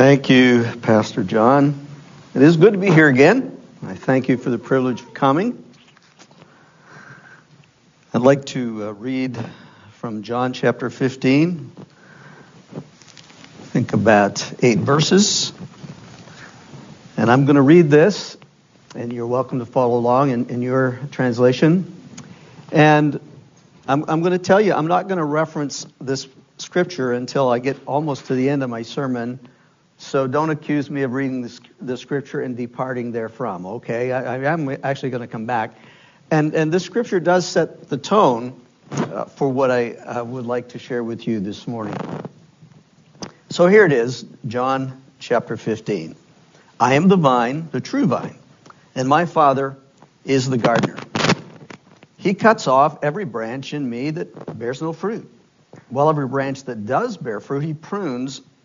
Thank you, Pastor John. It is good to be here again. I thank you for the privilege of coming. I'd like to uh, read from John chapter 15. I think about eight verses. And I'm going to read this, and you're welcome to follow along in, in your translation. And I'm, I'm going to tell you, I'm not going to reference this scripture until I get almost to the end of my sermon. So don't accuse me of reading the, the scripture and departing therefrom, okay? I, am actually going to come back. And, and this scripture does set the tone uh, for what I uh, would like to share with you this morning. So here it is, John chapter 15. I am the vine, the true vine, and my Father is the gardener. He cuts off every branch in me that bears no fruit, while every branch that does bear fruit, he prunes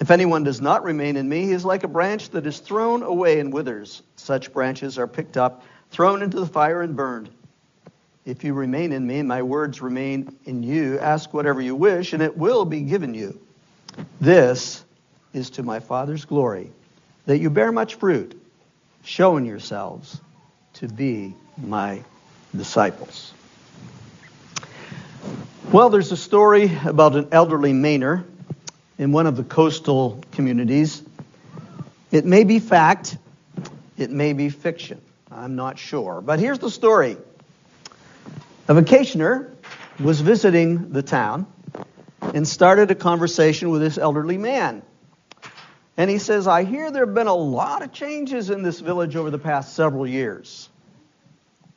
If anyone does not remain in me, he is like a branch that is thrown away and withers. Such branches are picked up, thrown into the fire, and burned. If you remain in me my words remain in you, ask whatever you wish, and it will be given you. This is to my Father's glory, that you bear much fruit, showing yourselves to be my disciples. Well, there's a story about an elderly Mainer in one of the coastal communities. It may be fact, it may be fiction. I'm not sure. But here's the story. A vacationer was visiting the town and started a conversation with this elderly man. And he says, I hear there have been a lot of changes in this village over the past several years.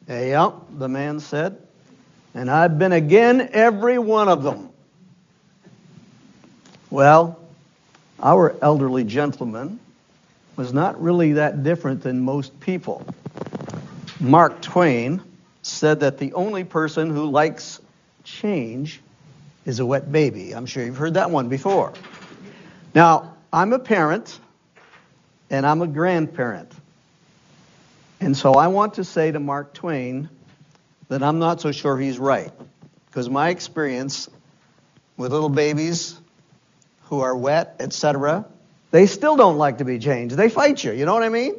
Yeah, the man said. And I've been again every one of them. Well, our elderly gentleman was not really that different than most people. Mark Twain said that the only person who likes change is a wet baby. I'm sure you've heard that one before. Now, I'm a parent and I'm a grandparent. And so I want to say to Mark Twain that I'm not so sure he's right. Because my experience with little babies who are wet, etc., they still don't like to be changed. They fight you. You know what I mean?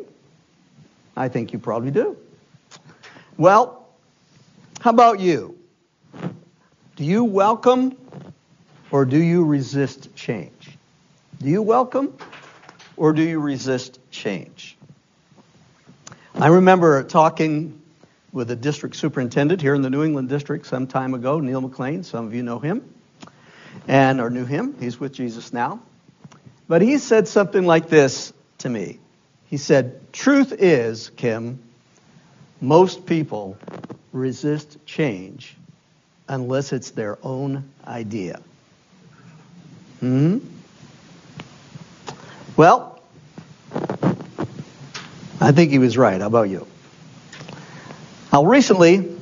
I think you probably do. Well, how about you? Do you welcome or do you resist change? Do you welcome or do you resist change? I remember talking with a district superintendent here in the New England district some time ago, Neil McLean. Some of you know him and or knew him. He's with Jesus now. But he said something like this to me. He said, Truth is, Kim, most people resist change unless it's their own idea. Hmm? Well, I think he was right. How about you? Now, recently,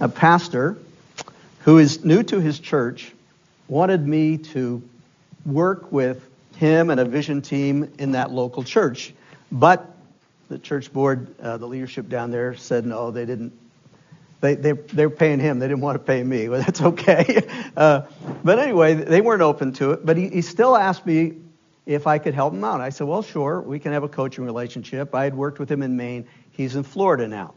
a pastor who is new to his church wanted me to work with him and a vision team in that local church. But the church board, uh, the leadership down there said no, they didn't. They, they, they were paying him. They didn't want to pay me. Well, that's okay. Uh, but anyway, they weren't open to it. But he, he still asked me if I could help him out. I said, well, sure. We can have a coaching relationship. I had worked with him in Maine. He's in Florida now.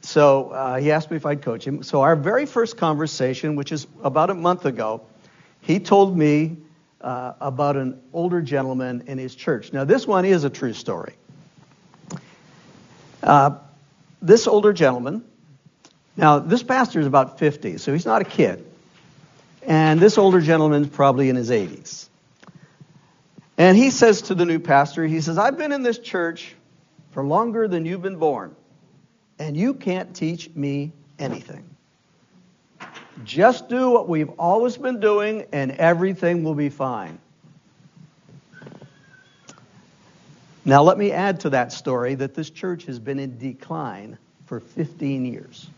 So uh, he asked me if I'd coach him. So our very first conversation, which is about a month ago, he told me uh, about an older gentleman in his church. Now, this one is a true story. Uh, this older gentleman, now, this pastor is about 50, so he's not a kid. And this older gentleman is probably in his 80s. And he says to the new pastor, he says, I've been in this church for longer than you've been born, and you can't teach me anything. Just do what we've always been doing, and everything will be fine. Now, let me add to that story that this church has been in decline for 15 years.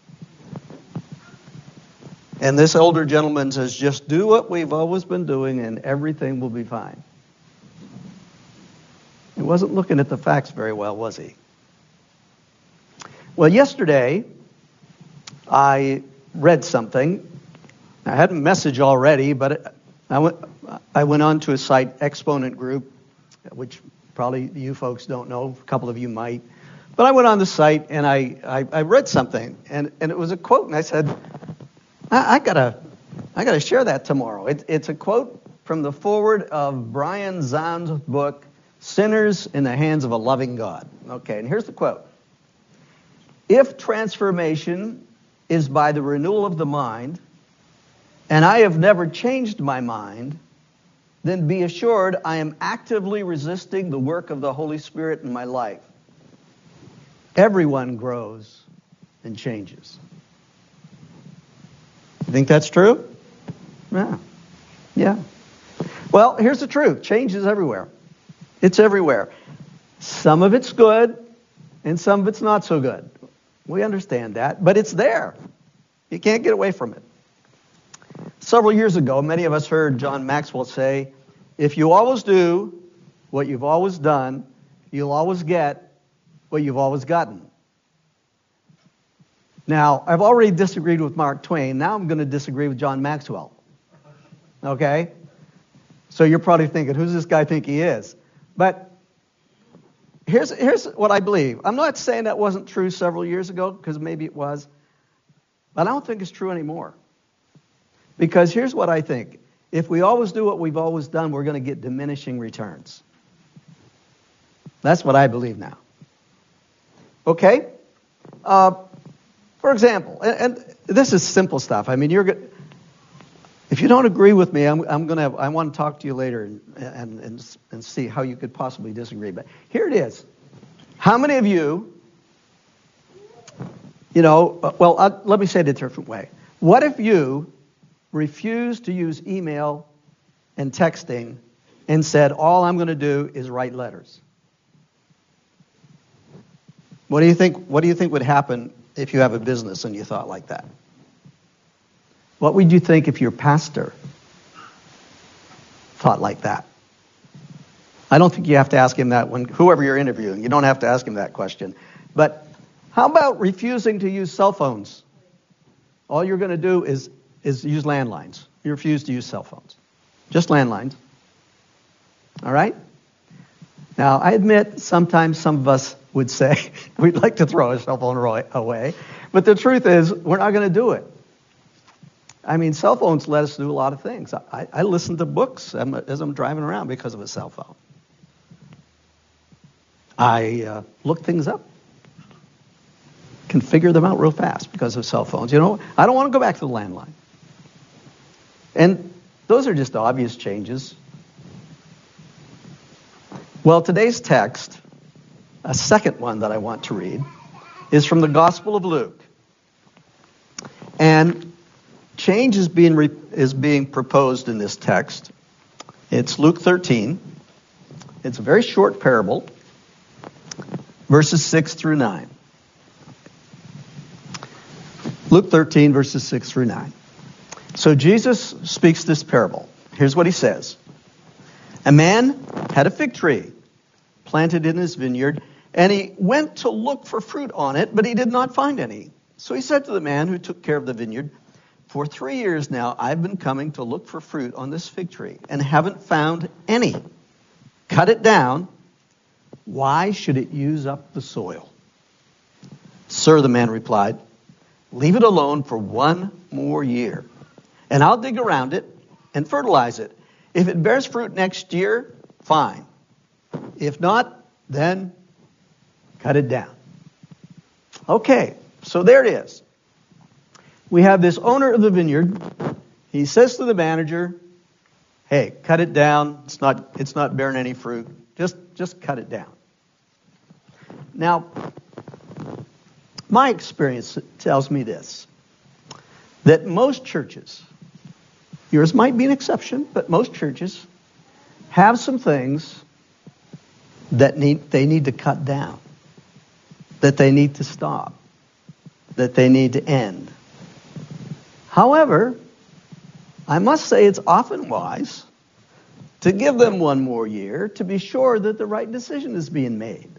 And this older gentleman says, just do what we've always been doing and everything will be fine. He wasn't looking at the facts very well, was he? Well, yesterday, I read something. I had a message already, but I went, I went on to a site, Exponent Group, which probably you folks don't know. A couple of you might. But I went on the site and I, I, I read something, and, and it was a quote, and I said, I, I gotta, I gotta share that tomorrow. It, it's a quote from the forward of Brian Zahnd's book, Sinners in the Hands of a Loving God. Okay, and here's the quote. If transformation is by the renewal of the mind, and I have never changed my mind, then be assured I am actively resisting the work of the Holy Spirit in my life. Everyone grows and changes. You think that's true? Yeah. Yeah. Well, here's the truth change is everywhere. It's everywhere. Some of it's good, and some of it's not so good. We understand that, but it's there. You can't get away from it. Several years ago, many of us heard John Maxwell say, if you always do what you've always done, you'll always get what you've always gotten. Now, I've already disagreed with Mark Twain. Now I'm going to disagree with John Maxwell. Okay? So you're probably thinking, who's this guy think he is? But here's, here's what I believe. I'm not saying that wasn't true several years ago, because maybe it was. But I don't think it's true anymore. Because here's what I think. If we always do what we've always done, we're going to get diminishing returns. That's what I believe now. Okay? Uh, for example, and, and, this is simple stuff. I mean, you're good. If you don't agree with me, I'm, I'm to. have, I want to talk to you later and, and, and, and see how you could possibly disagree. But here it is. How many of you, you know, uh, well, uh, let me say it a different way. What if you refused to use email and texting and said, all I'm going to do is write letters? What do you think? What do you think would happen if you have a business and you thought like that? What would you think if your pastor thought like that? I don't think you have to ask him that when whoever you're interviewing. You don't have to ask him that question. But how about refusing to use cell phones? All you're going to do is is use landlines. You refuse to use cell phones. Just landlines. All right? Now, I admit sometimes some of us would say we'd like to throw a cell phone away, but the truth is we're not going to do it. I mean, cell phones let us do a lot of things. I, I listen to books as I'm driving around because of a cell phone. I uh, look things up, can figure them out real fast because of cell phones. You know, I don't want to go back to the landline. And those are just obvious changes. Well, today's text, a second one that I want to read, is from the Gospel of Luke. And change is being, is being proposed in this text. It's Luke 13. It's a very short parable, verses 6 through 9. Luke 13, verses 6 through 9. So Jesus speaks this parable. Here's what he says A man had a fig tree planted in his vineyard, and he went to look for fruit on it, but he did not find any. So he said to the man who took care of the vineyard, For three years now I've been coming to look for fruit on this fig tree, and haven't found any. Cut it down. Why should it use up the soil? Sir, the man replied, Leave it alone for one more year and I'll dig around it and fertilize it. If it bears fruit next year, fine. If not, then cut it down. Okay, so there it is. We have this owner of the vineyard. He says to the manager, "Hey, cut it down. It's not it's not bearing any fruit. Just just cut it down." Now, my experience tells me this that most churches Yours might be an exception, but most churches have some things that need, they need to cut down, that they need to stop, that they need to end. However, I must say it's often wise to give them one more year to be sure that the right decision is being made.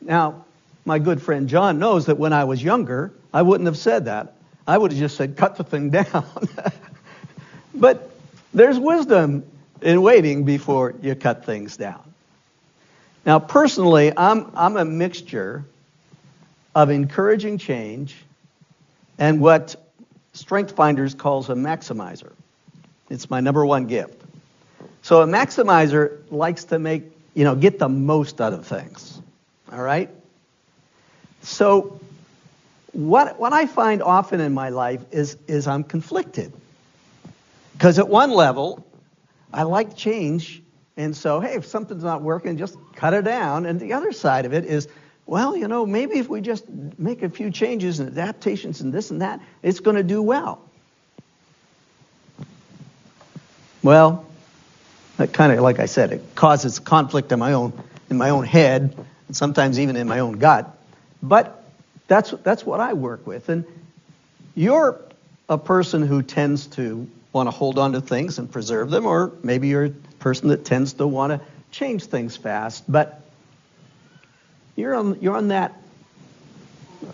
Now, my good friend John knows that when I was younger, I wouldn't have said that. I would have just said, cut the thing down. but there's wisdom in waiting before you cut things down. Now, personally, I'm, I'm a mixture of encouraging change and what Strength Finders calls a maximizer. It's my number one gift. So a maximizer likes to make, you know, get the most out of things. All right? So what, what I find often in my life is, is I'm conflicted. Because at one level, I like change. And so, hey, if something's not working, just cut it down. And the other side of it is, well, you know, maybe if we just make a few changes and adaptations and this and that, it's going to do well. Well, that kind of, like I said, it causes conflict in my own in my own head, and sometimes even in my own gut. But that's that's what I work with. And you're a person who tends to want to hold on to things and preserve them, or maybe you're a person that tends to want to change things fast. But you're on you're on that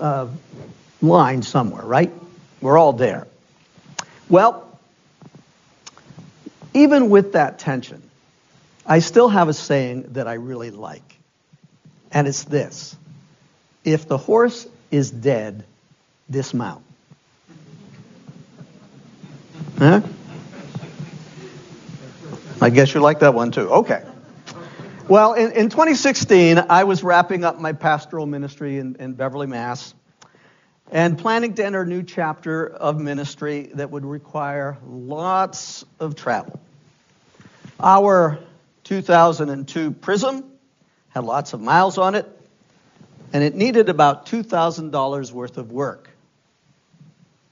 uh, line somewhere, right? We're all there. Well, even with that tension, I still have a saying that I really like. And it's this If the horse is dead, dismount. Huh? I guess you like that one too. Okay. Well, in, in 2016, I was wrapping up my pastoral ministry in, in Beverly, Mass and planning to enter a new chapter of ministry that would require lots of travel. Our 2002 Prizm had lots of miles on it, and it needed about $2,000 worth of work.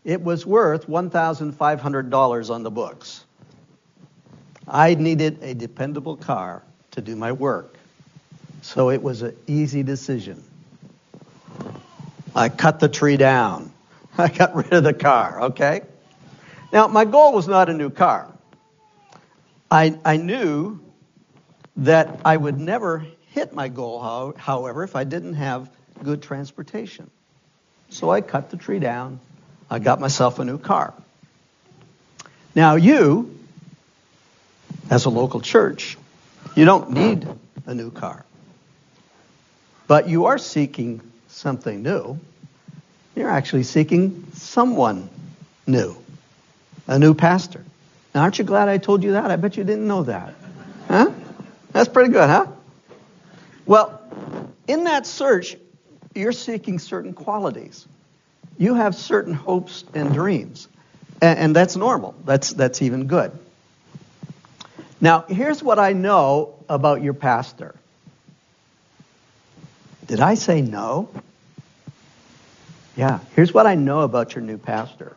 It was worth $1,500 on the books. I needed a dependable car to do my work, so it was an easy decision. I cut the tree down. I got rid of the car, okay? Now, my goal was not a new car. I, I knew that I would never hit my goal, however, if I didn't have good transportation. So I cut the tree down. I got myself a new car. Now, you, as a local church, you don't need a new car. But you are seeking something new, you're actually seeking someone new, a new pastor. Now, aren't you glad I told you that? I bet you didn't know that. Huh? That's pretty good, huh? Well, in that search, you're seeking certain qualities. You have certain hopes and dreams. And, and that's normal. That's, that's even good. Now, here's what I know about your pastor. Did I say no? Yeah, here's what I know about your new pastor.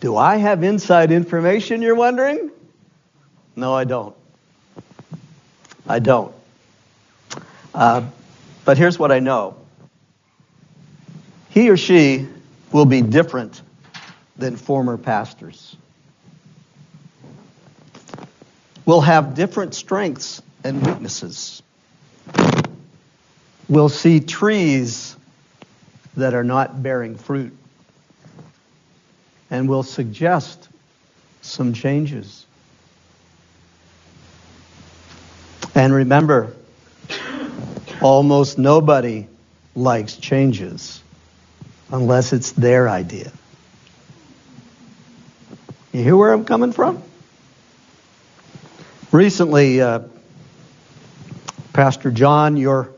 Do I have inside information, you're wondering? No, I don't. I don't. Uh, but here's what I know he or she will be different than former pastors. Will have different strengths and weaknesses. We'll see trees that are not bearing fruit. And we'll suggest some changes. And remember, almost nobody likes changes unless it's their idea. You hear where I'm coming from? Recently, uh, Pastor John, your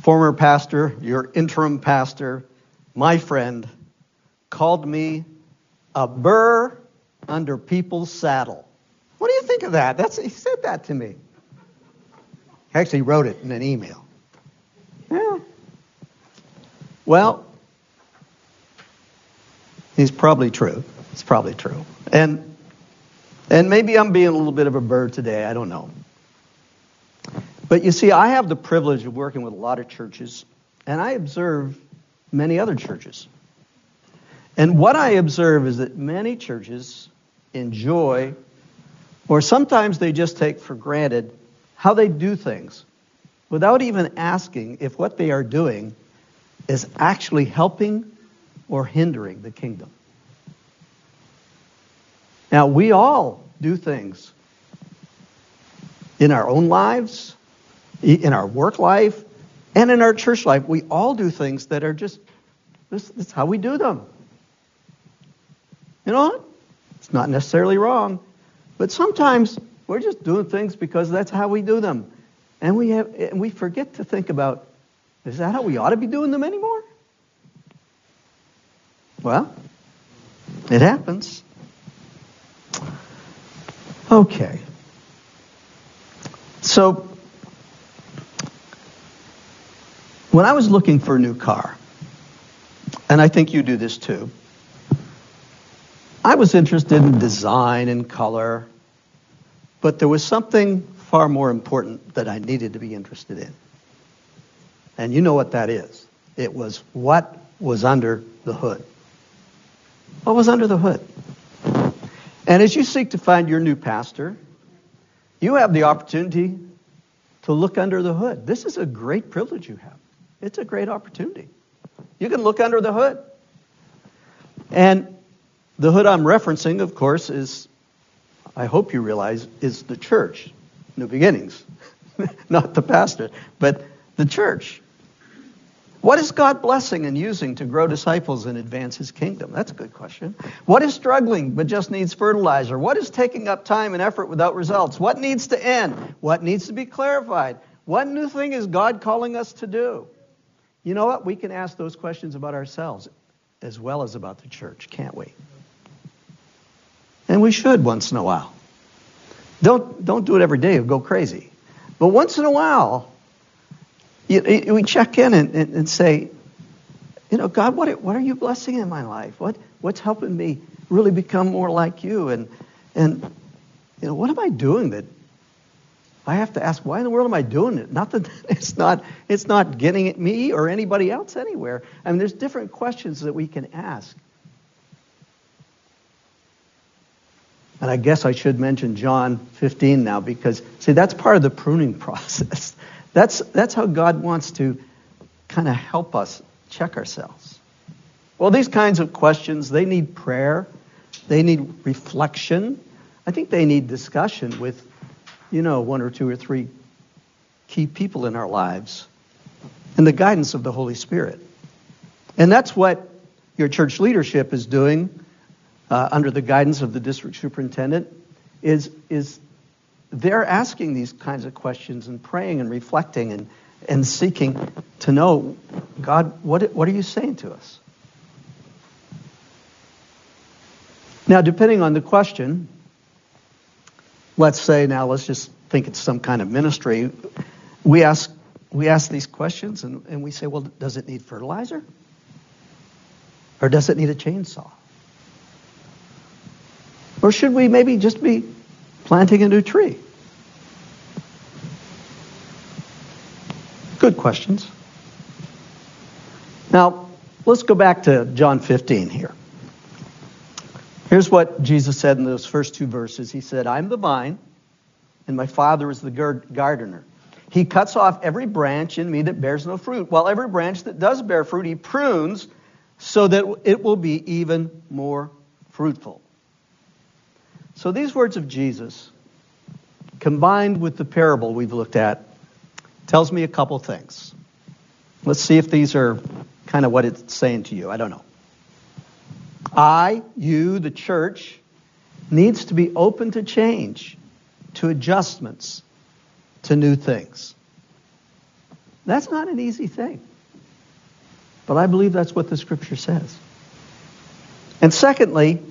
former pastor, your interim pastor, my friend, called me a burr under people's saddle. What do you think of that? That's, he said that to me. He actually wrote it in an email. Yeah. Well, he's probably true. It's probably true. And and maybe I'm being a little bit of a bird today, I don't know. But you see, I have the privilege of working with a lot of churches, and I observe many other churches. And what I observe is that many churches enjoy, or sometimes they just take for granted, how they do things without even asking if what they are doing is actually helping or hindering the kingdom. Now, we all do things in our own lives, in our work life, and in our church life. We all do things that are just, this, this is how we do them. You know? It's not necessarily wrong, but sometimes we're just doing things because that's how we do them. And we, have, and we forget to think about is that how we ought to be doing them anymore? Well, it happens. Okay. So, when I was looking for a new car, and I think you do this too, I was interested in design and color, but there was something far more important that I needed to be interested in. And you know what that is. It was what was under the hood. What was under the hood? And as you seek to find your new pastor, you have the opportunity to look under the hood. This is a great privilege you have. It's a great opportunity. You can look under the hood. And the hood I'm referencing, of course, is, I hope you realize, is the church, New Beginnings. Not the pastor, but the church. What is God blessing and using to grow disciples and advance his kingdom? That's a good question. What is struggling but just needs fertilizer? What is taking up time and effort without results? What needs to end? What needs to be clarified? What new thing is God calling us to do? You know what? We can ask those questions about ourselves as well as about the church, can't we? And we should once in a while. Don't, don't do it every day you'll go crazy. But once in a while, you, we check in and, and, and, say, you know, God, what, what are you blessing in my life? What, what's helping me really become more like you? And, and, you know, what am I doing that I have to ask, why in the world am I doing it? Not that it's not, it's not getting at me or anybody else anywhere. I mean, there's different questions that we can ask. And I guess I should mention John 15 now because, see, that's part of the pruning process. That's, that's how God wants to kind of help us check ourselves. Well, these kinds of questions, they need prayer, they need reflection. I think they need discussion with, you know, one or two or three key people in our lives and the guidance of the Holy Spirit. And that's what your church leadership is doing uh, under the guidance of the district superintendent is, is they're asking these kinds of questions and praying and reflecting and, and seeking to know, God, what, what are you saying to us? Now, depending on the question, let's say now let's just think it's some kind of ministry. We ask, we ask these questions and, and we say, well, does it need fertilizer? Or does it need a chainsaw? Or should we maybe just be planting a new tree? Good questions. Now, let's go back to John 15 here. Here's what Jesus said in those first two verses. He said, I'm the vine, and my Father is the gardener. He cuts off every branch in me that bears no fruit, while every branch that does bear fruit, he prunes so that it will be even more fruitful. So these words of Jesus, combined with the parable we've looked at, tells me a couple things. Let's see if these are kind of what it's saying to you. I don't know. I, you, the church, needs to be open to change, to adjustments, to new things. That's not an easy thing. But I believe that's what the scripture says. And secondly,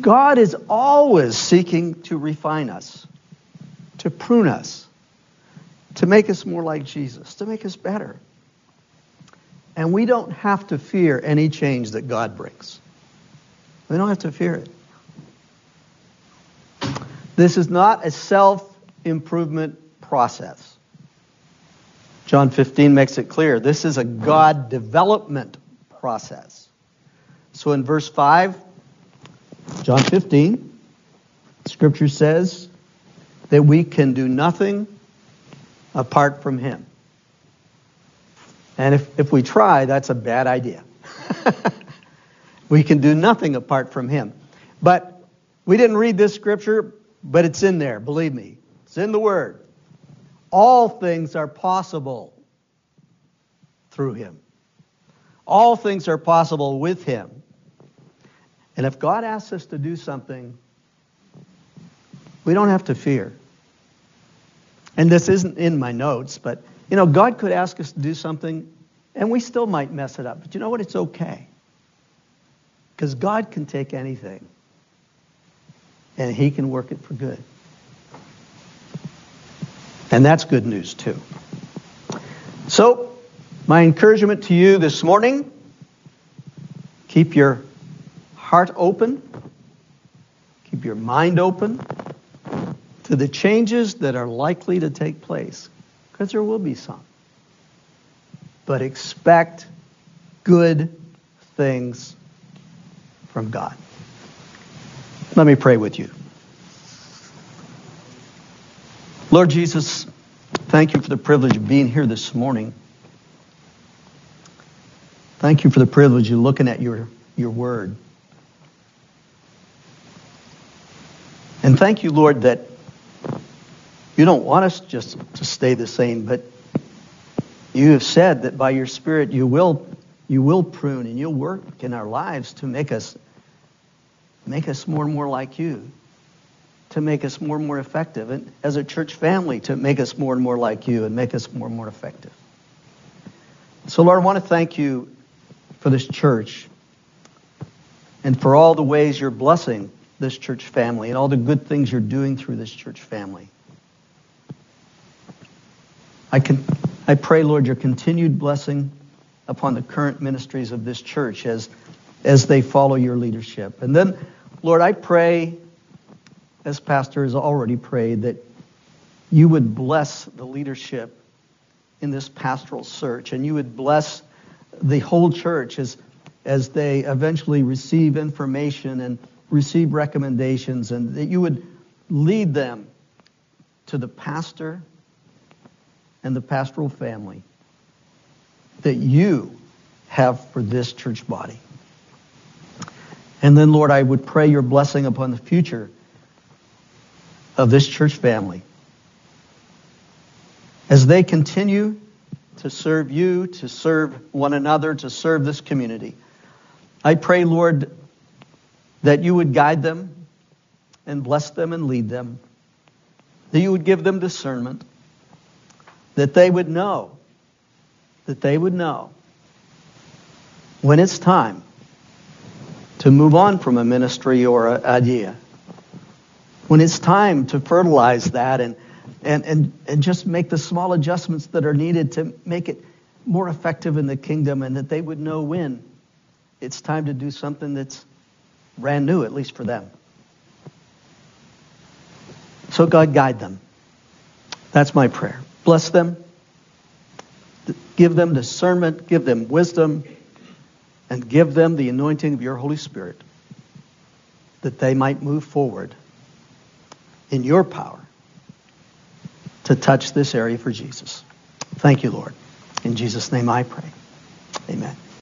God is always seeking to refine us, to prune us, to make us more like Jesus, to make us better. And we don't have to fear any change that God brings. We don't have to fear it. This is not a self improvement process. John 15 makes it clear this is a God development process. So in verse 5, John 15, Scripture says that we can do nothing apart from Him. And if, if we try, that's a bad idea. we can do nothing apart from Him. But we didn't read this Scripture, but it's in there, believe me. It's in the Word. All things are possible through him. All things are possible with him. And if God asks us to do something, we don't have to fear. And this isn't in my notes, but you know, God could ask us to do something and we still might mess it up. But you know what? It's okay. Because God can take anything and he can work it for good. And that's good news, too. So, my encouragement to you this morning keep your heart open, keep your mind open to the changes that are likely to take place, because there will be some. But expect good things from God. Let me pray with you. Lord Jesus, thank you for the privilege of being here this morning. Thank you for the privilege of looking at your, your word. And thank you, Lord, that you don't want us just to stay the same, but you have said that by your Spirit you will, you will prune and you'll work in our lives to make us, make us more and more like you to make us more and more effective, and as a church family to make us more and more like you and make us more and more effective. So, Lord, I want to thank you for this church and for all the ways you're blessing this church family and all the good things you're doing through this church family. I, can, I pray, Lord, your continued blessing upon the current ministries of this church as, as they follow your leadership. And then, Lord, I pray as Pastor has already prayed, that you would bless the leadership in this pastoral search and you would bless the whole church as, as they eventually receive information and receive recommendations and that you would lead them to the pastor and the pastoral family that you have for this church body. And then, Lord, I would pray your blessing upon the future of this church family as they continue to serve you, to serve one another, to serve this community. I pray, Lord, that you would guide them and bless them and lead them, that you would give them discernment, that they would know, that they would know when it's time to move on from a ministry or an idea when it's time to fertilize that and, and, and, and just make the small adjustments that are needed to make it more effective in the kingdom and that they would know when it's time to do something that's brand new, at least for them. So God guide them. That's my prayer. Bless them. Give them discernment. Give them wisdom. And give them the anointing of your Holy Spirit that they might move forward in your power to touch this area for Jesus. Thank you, Lord. In Jesus' name I pray. Amen.